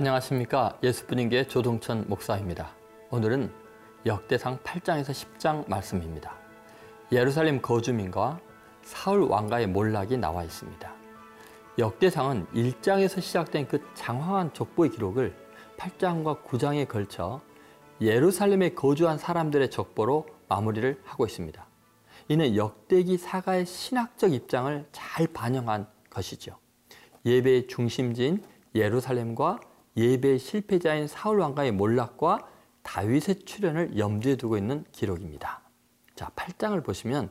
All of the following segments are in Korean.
안녕하십니까 예수분인교회 조동천 목사입니다. 오늘은 역대상 8장에서 10장 말씀입니다. 예루살렘 거주민과 사울 왕가의 몰락이 나와 있습니다. 역대상은 1장에서 시작된 그 장황한 족보의 기록을 8장과 9장에 걸쳐 예루살렘에 거주한 사람들의 족보로 마무리를 하고 있습니다. 이는 역대기 사가의 신학적 입장을 잘 반영한 것이죠. 예배의 중심지인 예루살렘과 예배 실패자인 사울 왕가의 몰락과 다윗의 출현을 염두에 두고 있는 기록입니다. 자, 8장을 보시면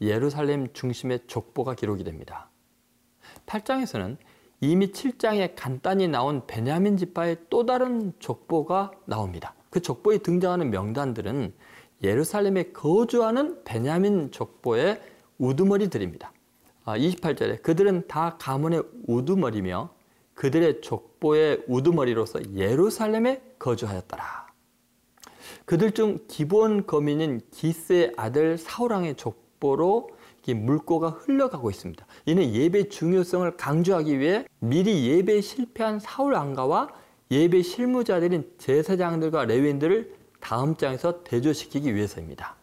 예루살렘 중심의 족보가 기록이 됩니다. 8장에서는 이미 7장에 간단히 나온 베냐민 지파의 또 다른 족보가 나옵니다. 그 족보에 등장하는 명단들은 예루살렘에 거주하는 베냐민 족보의 우두머리들입니다. 28절에 아, 그들은 다 가문의 우두머리며 그들의 족보의 우두머리로서 예루살렘에 거주하였더라. 그들 중 기본 거민인 기스의 아들 사울왕의 족보로 물꼬가 흘러가고 있습니다. 이는 예배 중요성을 강조하기 위해 미리 예배에 실패한 사울 왕가와 예배 실무자들인 제사장들과 레위인들을 다음 장에서 대조시키기 위해서입니다.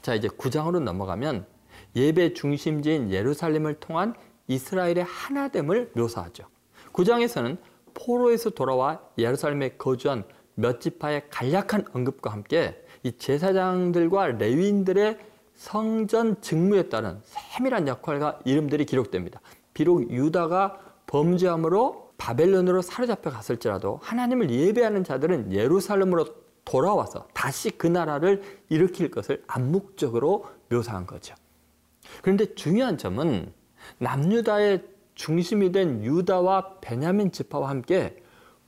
자, 이제 9장으로 넘어가면 예배 중심지인 예루살렘을 통한 이스라엘의 하나됨을 묘사하죠. 9장에서는 포로에서 돌아와 예루살렘에 거주한 몇 지파의 간략한 언급과 함께 이 제사장들과 레위인들의 성전 직무에 따른 세밀한 역할과 이름들이 기록됩니다. 비록 유다가 범죄함으로 바벨론으로 사로잡혀 갔을지라도 하나님을 예배하는 자들은 예루살렘으로 돌아와서 다시 그 나라를 일으킬 것을 암묵적으로 묘사한 거죠. 그런데 중요한 점은 남유다의 중심이 된 유다와 베냐민 지파와 함께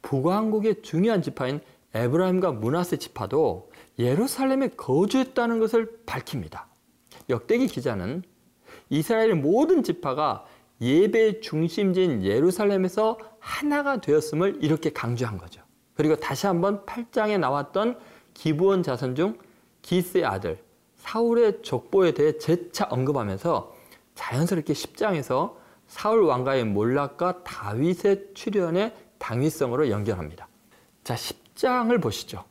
북왕국의 중요한 지파인 에브라임과 문하세 지파도 예루살렘에 거주했다는 것을 밝힙니다. 역대기 기자는 이스라엘 모든 지파가 예배 중심지인 예루살렘에서 하나가 되었음을 이렇게 강조한 거죠. 그리고 다시 한번 8장에 나왔던 기부원 자손 중 기스의 아들 사울의 족보에 대해 재차 언급하면서 자연스럽게 10장에서 사울 왕가의 몰락과 다윗의 출현의 당위성으로 연결합니다. 자, 10장을 보시죠.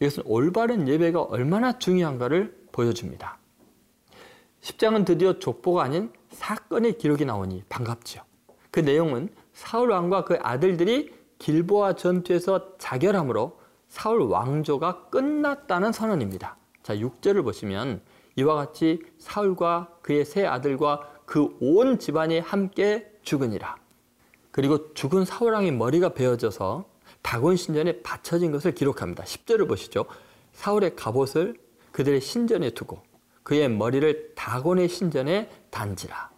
이것은 올바른 예배가 얼마나 중요한가를 보여줍니다. 10장은 드디어 족보가 아닌 사건의 기록이 나오니 반갑죠. 그 내용은 사울 왕과 그 아들들이 길보아 전투에서 자결함으로 사울 왕조가 끝났다는 선언입니다. 자, 6절을 보시면 이와 같이 사울과 그의 세 아들과 그 온 집안이 함께 죽으니라. 그리고 죽은 사울 왕의 머리가 베어져서 다곤 신전에 바쳐진 것을 기록합니다. 10절을 보시죠. 사울의 갑옷을 그들의 신전에 두고 그의 머리를 다곤의 신전에 단지라.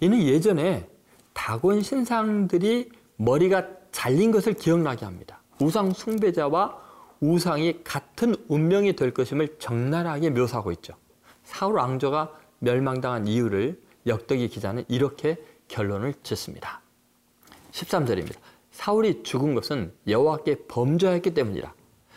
이는 예전에 다곤 신상들이 머리가 잘린 것을 기억나게 합니다. 우상 숭배자와 우상이 같은 운명이 될 것임을 적나라하게 묘사하고 있죠. 사울 왕조가 멸망당한 이유를 역덕기 기자는 이렇게 결론을 짓습니다. 13절입니다. 사울이 죽은 것은 여호와께 범죄하였기 때문이라.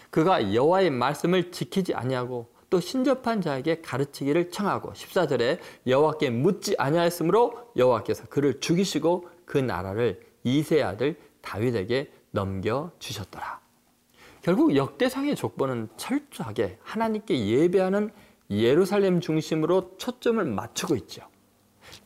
그가 여호와의 말씀을 지키지 아니하고 또 신접한 자에게 가르치기를 청하고 14절에 여호와께 묻지 아니하였으므로 여호와께서 그를 죽이시고 그 나라를 이세 아들 다윗에게 넘겨 주셨더라. 결국 역대상의 족보는 철저하게 하나님께 예배하는 예루살렘 중심으로 초점을 맞추고 있죠.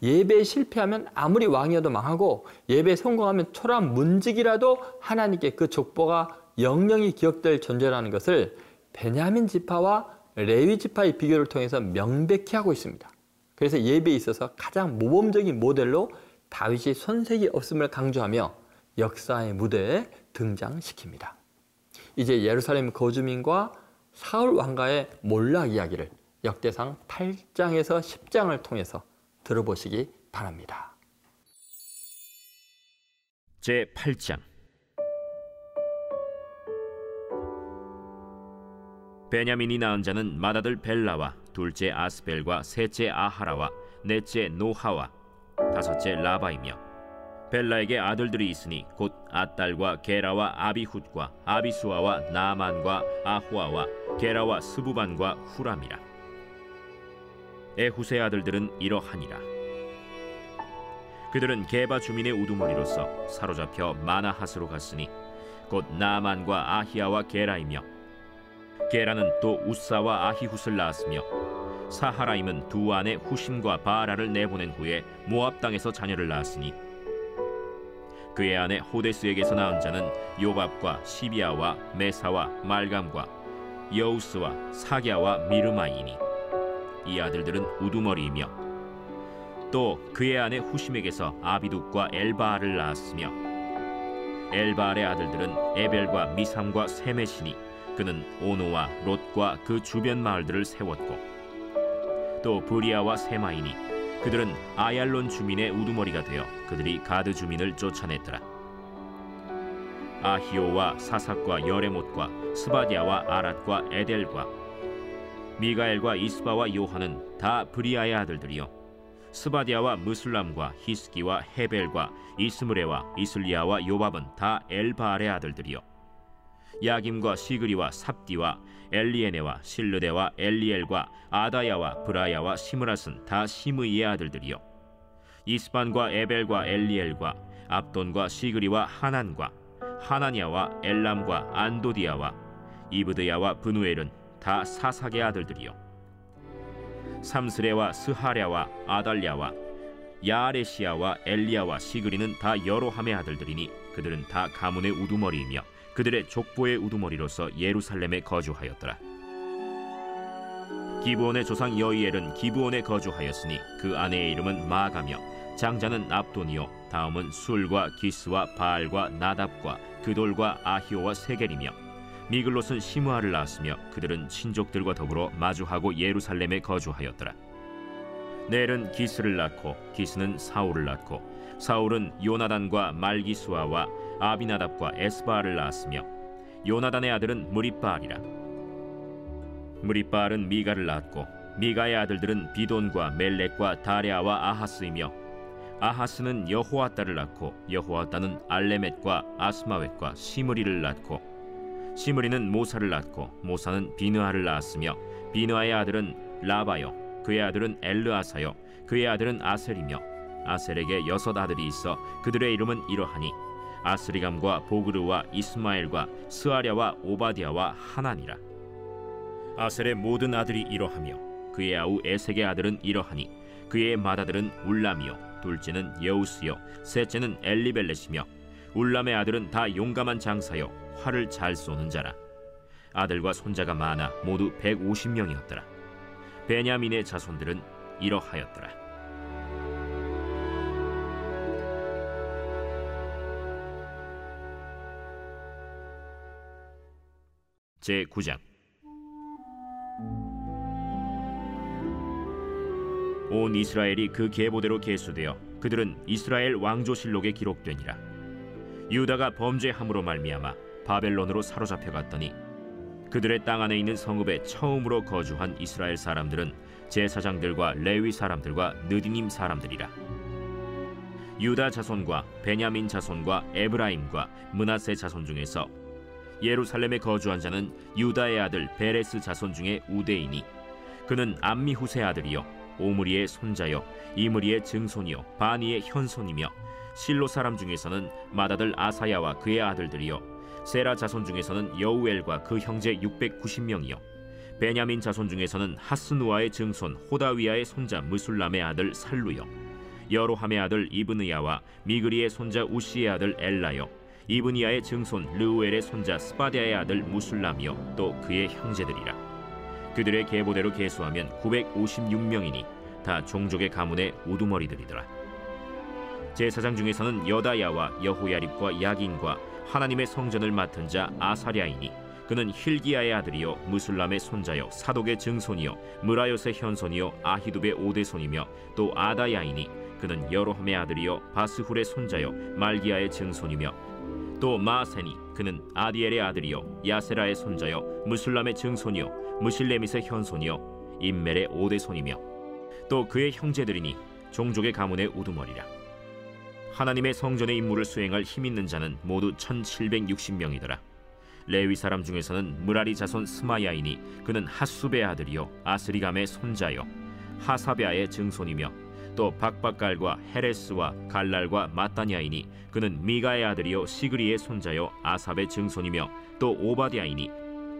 예배에 실패하면 아무리 왕이어도 망하고 예배에 성공하면 초라 문직이라도 하나님께 그 족보가 영영이 기억될 존재라는 것을 베냐민 지파와 레위 지파의 비교를 통해서 명백히 하고 있습니다. 그래서 예배에 있어서 가장 모범적인 모델로 다윗이 손색이 없음을 강조하며 역사의 무대에 등장시킵니다. 이제 예루살렘 거주민과 사울 왕가의 몰락 이야기를 역대상 8장에서 10장을 통해서 들어보시기 바랍니다. 제 8장 베냐민이 낳은 자는 맏아들 벨라와 둘째 아스벨과 셋째 아하라와 넷째 노하와 다섯째 라바이며 벨라에게 아들들이 있으니 곧 아딸과 게라와 아비훗과 아비수아와 나만과 아후아와 게라와 스부반과 후람이라 에후세 아들들은 이러하니라. 그들은 게바 주민의 우두머리로서 사로잡혀 마나핫으로 갔으니 곧 나만과 아히야와 게라이며 게라는 또 우사와 아히훗을 낳았으며 사하라임은 두 아내 후심과 바라를 내보낸 후에 모압 땅에서 자녀를 낳았으니 그의 아내 호데스에게서 낳은 자는 요밥과 시비아와 메사와 말감과 여우스와 사갸와 미르마이니 이 아들들은 우두머리이며 또 그의 아내 후심에게서 아비둑과 엘바알을 낳았으며 엘바알의 아들들은 에벨과 미삼과 세멧이니 그는 오노와 롯과 그 주변 마을들을 세웠고 또 브리아와 세마이니 그들은 아얄론 주민의 우두머리가 되어 그들이 가드 주민을 쫓아냈더라. 아히오와 사삭과 여레못과 스바디아와 아랏과 에델과 미가엘과 이스바와 요하는 다 브리아의 아들들이요. 스바디아와 므술람과 히스기와 헤벨과 이스므레와 이슬리아와 요밥은 다 엘바알의 아들들이요. 야김과 시그리와 삽디와 엘리에네와 실르데와 엘리엘과 아다야와 브라야와 시므라스는 다 시므이의 아들들이요. 이스반과 에벨과 엘리엘과 압돈과 시그리와 하난과 하나니아와 엘람과 안도디아와 이브드야와 브누엘은 다 사삭의 아들들이요 삼스레와 스하랴와 아달랴와 야아레시아와 엘리야와 시그리는 다 여로함의 아들들이니 그들은 다 가문의 우두머리이며 그들의 족보의 우두머리로서 예루살렘에 거주하였더라. 기브온의 조상 여이엘은 기브온에 거주하였으니 그 아내의 이름은 마가며 장자는 압돈이요 다음은 술과 기스와 바알과 나답과 그돌과 아히오와 세겔이며 미글롯은 시므아를 낳았으며 그들은 친족들과 더불어 마주하고 예루살렘에 거주하였더라. 넬은 기스를 낳고 기스는 사울을 낳고 사울은 요나단과 말기수아와 아비나답과 에스바알을 낳았으며 요나단의 아들은 무리바알이라 무리바알은 미가를 낳았고 미가의 아들들은 비돈과 멜렉과 다레아와 아하스이며 아하스는 여호와따를 낳고 여호와따는 알레멧과 아스마웻과 시므리를 낳고 시므리는 모사를 낳고 모사는 비느하를 낳았으며 비느하의 아들은 라바요 그의 아들은 엘르아사요 그의 아들은 아셀이며 아셀에게 여섯 아들이 있어 그들의 이름은 이러하니 아스리감과 보그르와 이스마엘과 스아랴와 오바디아와 하나니라. 아셀의 모든 아들이 이러하며 그의 아우 에색의 아들은 이러하니 그의 맏아들은 울람이요 둘째는 여우스요 셋째는 엘리벨렛이며 울람의 아들은 다 용감한 장사요 활을 잘 쏘는 자라. 아들과 손자가 많아 모두 150명이었더라. 베냐민의 자손들은 이러하였더라. 제 9장. 온 이스라엘이 그 계보대로 계수되어 그들은 이스라엘 왕조실록에 기록되니라. 유다가 범죄함으로 말미암아 바벨론으로 사로잡혀 갔더니 그들의 땅 안에 있는 성읍에 처음으로 거주한 이스라엘 사람들은 제사장들과 레위 사람들과 느디님 사람들이라. 유다 자손과 베냐민 자손과 에브라임과 문하세 자손 중에서 예루살렘에 거주한 자는 유다의 아들 베레스 자손 중에 우데이니 그는 암미후세 아들이요 오므리의 손자요 이므리의 증손이요 바니의 현손이며 실로 사람 중에서는 맏아들 아사야와 그의 아들들이요 세라 자손 중에서는 여우엘과 그 형제 690명이요. 베냐민 자손 중에서는 하스누아의 증손 호다위아의 손자 므술람의 아들 살루요. 여로함의 아들 이브느야와 미그리의 손자 우시의 아들 엘라요. 이브니아의 증손 르우엘의 손자 스바디아의 아들 므술람이요. 또 그의 형제들이라. 그들의 계보대로 계수하면 956명이니 다 종족의 가문의 우두머리들이더라. 제사장 중에서는 여다야와 여호야립과 야긴과 하나님의 성전을 맡은 자 아사랴이니 그는 힐기야의 아들이요 무술람의 손자요 사독의 증손이요 무라요의 현손이요 아히두의 오대손이며 또 아다야이니 그는 여로함의 아들이요 바스훌의 손자요 말기야의 증손이며 또 마세니 그는 아디엘의 아들이요 야세라의 손자요 무술람의 증손이요 무실레밋의 현손이요 임멜의 오대손이며 또 그의 형제들이니 종족의 가문의 우두머리라 하나님의 성전의 임무를 수행할 힘 있는 자는 모두 1760명이더라. 레위 사람 중에서는 므라리 자손 스마야이니 그는 핫숩의 아들이요 아스리감의 손자요 하사뱌의 증손이며 또 박박갈과 헤레스와 갈랄과 맛다냐이니 그는 미가의 아들이요 시그리의 손자요 아삽의 증손이며 또 오바디아이니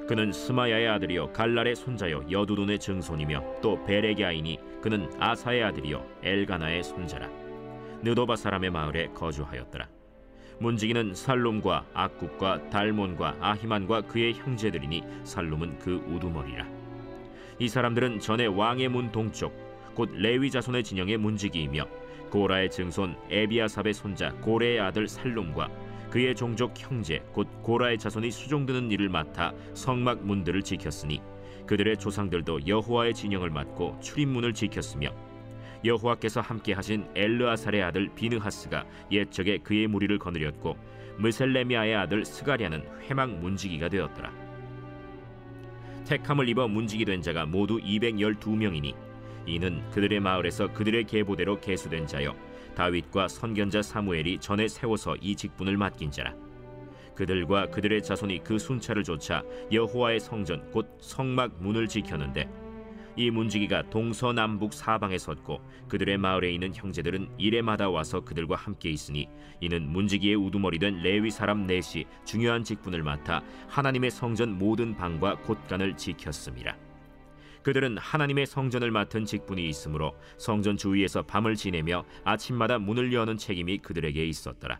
그는 스마야의 아들이요 갈랄의 손자요 여두둔의 증손이며 또 베레갸이니 그는 아사의 아들이요 엘가나의 손자라 느도바 사람의 마을에 거주하였더라. 문지기는 살롬과 악국과 달몬과 아히만과 그의 형제들이니 살롬은 그 우두머리라. 이 사람들은 전에 왕의 문 동쪽 곧 레위 자손의 진영의 문지기이며 고라의 증손 에비아삽의 손자 고레의 아들 살롬과 그의 종족 형제 곧 고라의 자손이 수종드는 일을 맡아 성막 문들을 지켰으니 그들의 조상들도 여호와의 진영을 맡고 출입문을 지켰으며 여호와께서 함께 하신 엘르아살의 아들 비느하스가 옛적에 그의 무리를 거느렸고 무셀레미아의 아들 스가랴는 회막 문지기가 되었더라. 택함을 입어 문지기 된 자가 모두 212명이니 이는 그들의 마을에서 그들의 계보대로 계수된 자요 다윗과 선견자 사무엘이 전에 세워서 이 직분을 맡긴 자라. 그들과 그들의 자손이 그 순찰을 쫓아 여호와의 성전 곧 성막 문을 지켰는데 이 문지기가 동서남북 사방에 섰고 그들의 마을에 있는 형제들은 이래마다 와서 그들과 함께 있으니 이는 문지기의 우두머리 된 레위 사람 넷이 중요한 직분을 맡아 하나님의 성전 모든 방과 곳간을 지켰습니다. 그들은 하나님의 성전을 맡은 직분이 있으므로 성전 주위에서 밤을 지내며 아침마다 문을 여는 책임이 그들에게 있었더라.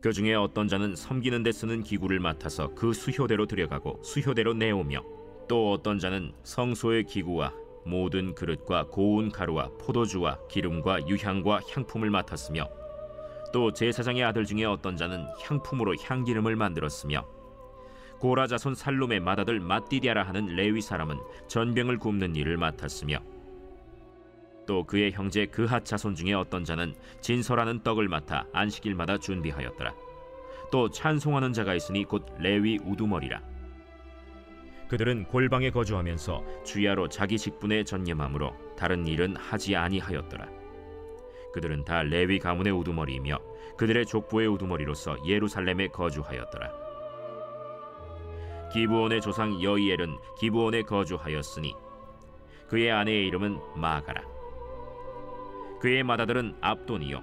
그 중에 어떤 자는 섬기는 데 쓰는 기구를 맡아서 그 수효대로 들여가고 수효대로 내오며 또 어떤 자는 성소의 기구와 모든 그릇과 고운 가루와 포도주와 기름과 유향과 향품을 맡았으며 또 제사장의 아들 중에 어떤 자는 향품으로 향기름을 만들었으며 고라 자손 살롬의 맏아들 마띠디아라 하는 레위 사람은 전병을 굽는 일을 맡았으며 또 그의 형제 그핫 자손 중에 어떤 자는 진설하는 떡을 맡아 안식일마다 준비하였더라. 또 찬송하는 자가 있으니 곧 레위 우두머리라. 그들은 골방에 거주하면서 주야로 자기 직분에 전념함으로 다른 일은 하지 아니하였더라. 그들은 다 레위 가문의 우두머리이며 그들의 족보의 우두머리로서 예루살렘에 거주하였더라. 기브온의 조상 여이엘은 기브온에 거주하였으니 그의 아내의 이름은 마가라. 그의 맏아들은 압돈이요.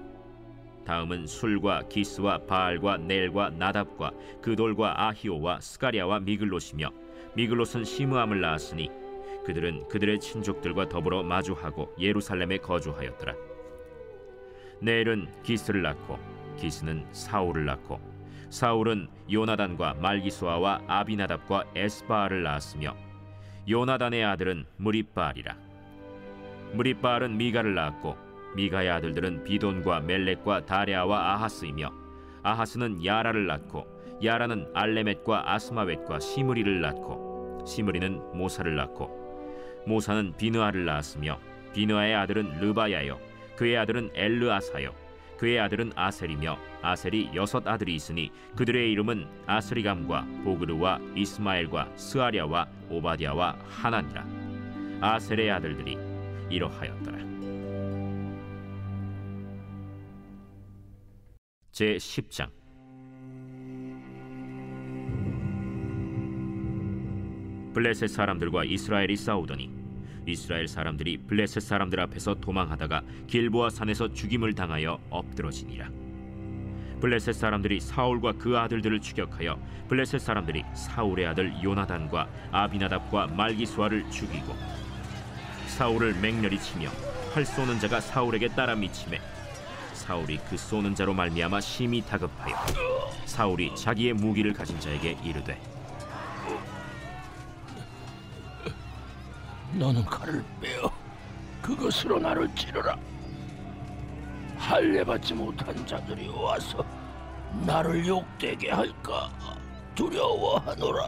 다음은 술과 기스와 바알과 넬과 나답과 그돌과 아히오와 스가리아와 미글롯이며 미글롯은 시므암을 낳았으니 그들은 그들의 친족들과 더불어 마주하고 예루살렘에 거주하였더라. 넬은 기스를 낳고 기스는 사울을 낳고 사울은 요나단과 말기수아와 아비나답과 에스바알을 낳았으며 요나단의 아들은 무리바알이라. 무리바알은 미가를 낳았고 미가의 아들들은 비돈과 멜렉과 다레아와 아하스이며 아하스는 야라를 낳고 야라는 알레멧과 아스마웻과 시므리를 낳고 시므리는 모사를 낳고 모사는 비느아를 낳았으며 비느아의 아들은 르바야요 그의 아들은 엘르아사요 그의 아들은 아셀이며 아셀이 여섯 아들이 있으니 그들의 이름은 아스리감과 보그르와 이스마엘과 스아랴와 오바디아와 하나니라. 아셀의 아들들이 이러하였더라. 제 10장 블레셋 사람들과 이스라엘이 싸우더니 이스라엘 사람들이 블레셋 사람들 앞에서 도망하다가 길보아 산에서 죽임을 당하여 엎드러지니라. 블레셋 사람들이 사울과 그 아들들을 추격하여 블레셋 사람들이 사울의 아들 요나단과 아비나답과 말기수아를 죽이고 사울을 맹렬히 치며 활 쏘는 자가 사울에게 따라 미치매 사울이 그 쏘는 자로 말미암아 심히 다급하여 사울이 자기의 무기를 가진 자에게 이르되 너는 칼을 빼어 그것으로 나를 찌르라. 할례 받지 못한 자들이 와서 나를 욕되게 할까 두려워하노라.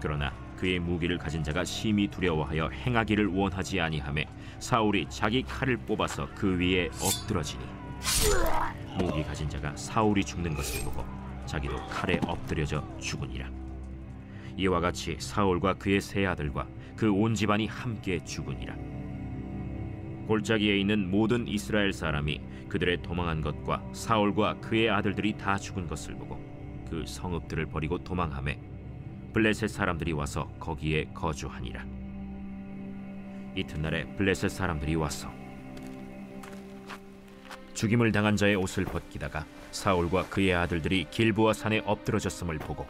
그러나 그의 무기를 가진 자가 심히 두려워하여 행하기를 원하지 아니하매 사울이 자기 칼을 뽑아서 그 위에 엎드러지니 무기 가진 자가 사울이 죽는 것을 보고 자기도 칼에 엎드려져 죽으니라 이와 같이 사울과 그의 세 아들과 그 온 집안이 함께 죽으니라 골짜기에 있는 모든 이스라엘 사람이 그들의 도망한 것과 사울과 그의 아들들이 다 죽은 것을 보고 그 성읍들을 버리고 도망하매 블레셋 사람들이 와서 거기에 거주하니라. 이튿날에 블레셋 사람들이 와서 죽임을 당한 자의 옷을 벗기다가 사울과 그의 아들들이 길보아 산에 엎드러졌음을 보고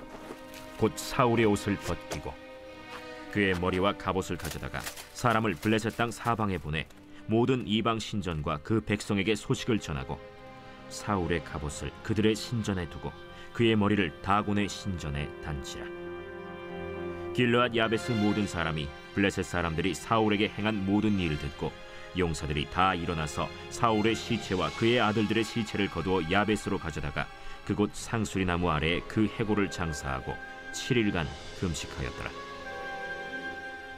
곧 사울의 옷을 벗기고 그의 머리와 갑옷을 가져다가 사람을 블레셋 땅 사방에 보내 모든 이방 신전과 그 백성에게 소식을 전하고 사울의 갑옷을 그들의 신전에 두고 그의 머리를 다곤의 신전에 단지라 길르앗 야베스 모든 사람이 블레셋 사람들이 사울에게 행한 모든 일을 듣고 용사들이 다 일어나서 사울의 시체와 그의 아들들의 시체를 거두어 야베스로 가져다가 그곳 상수리 나무 아래에 그 해골을 장사하고 7일간 금식하였더라.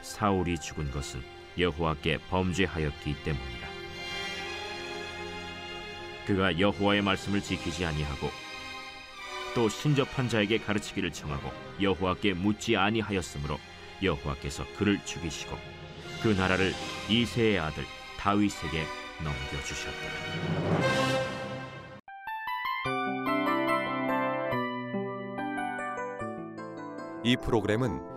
사울이 죽은 것은 여호와께 범죄하였기 때문이라. 그가 여호와의 말씀을 지키지 아니하고 또 신접한 자에게 가르치기를 청하고 여호와께 묻지 아니하였으므로 여호와께서 그를 죽이시고 그 나라를 이세의 아들 다윗에게 넘겨 주셨더라. 이 프로그램은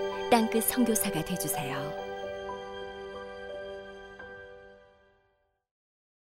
땅끝 선교사가 되주세요.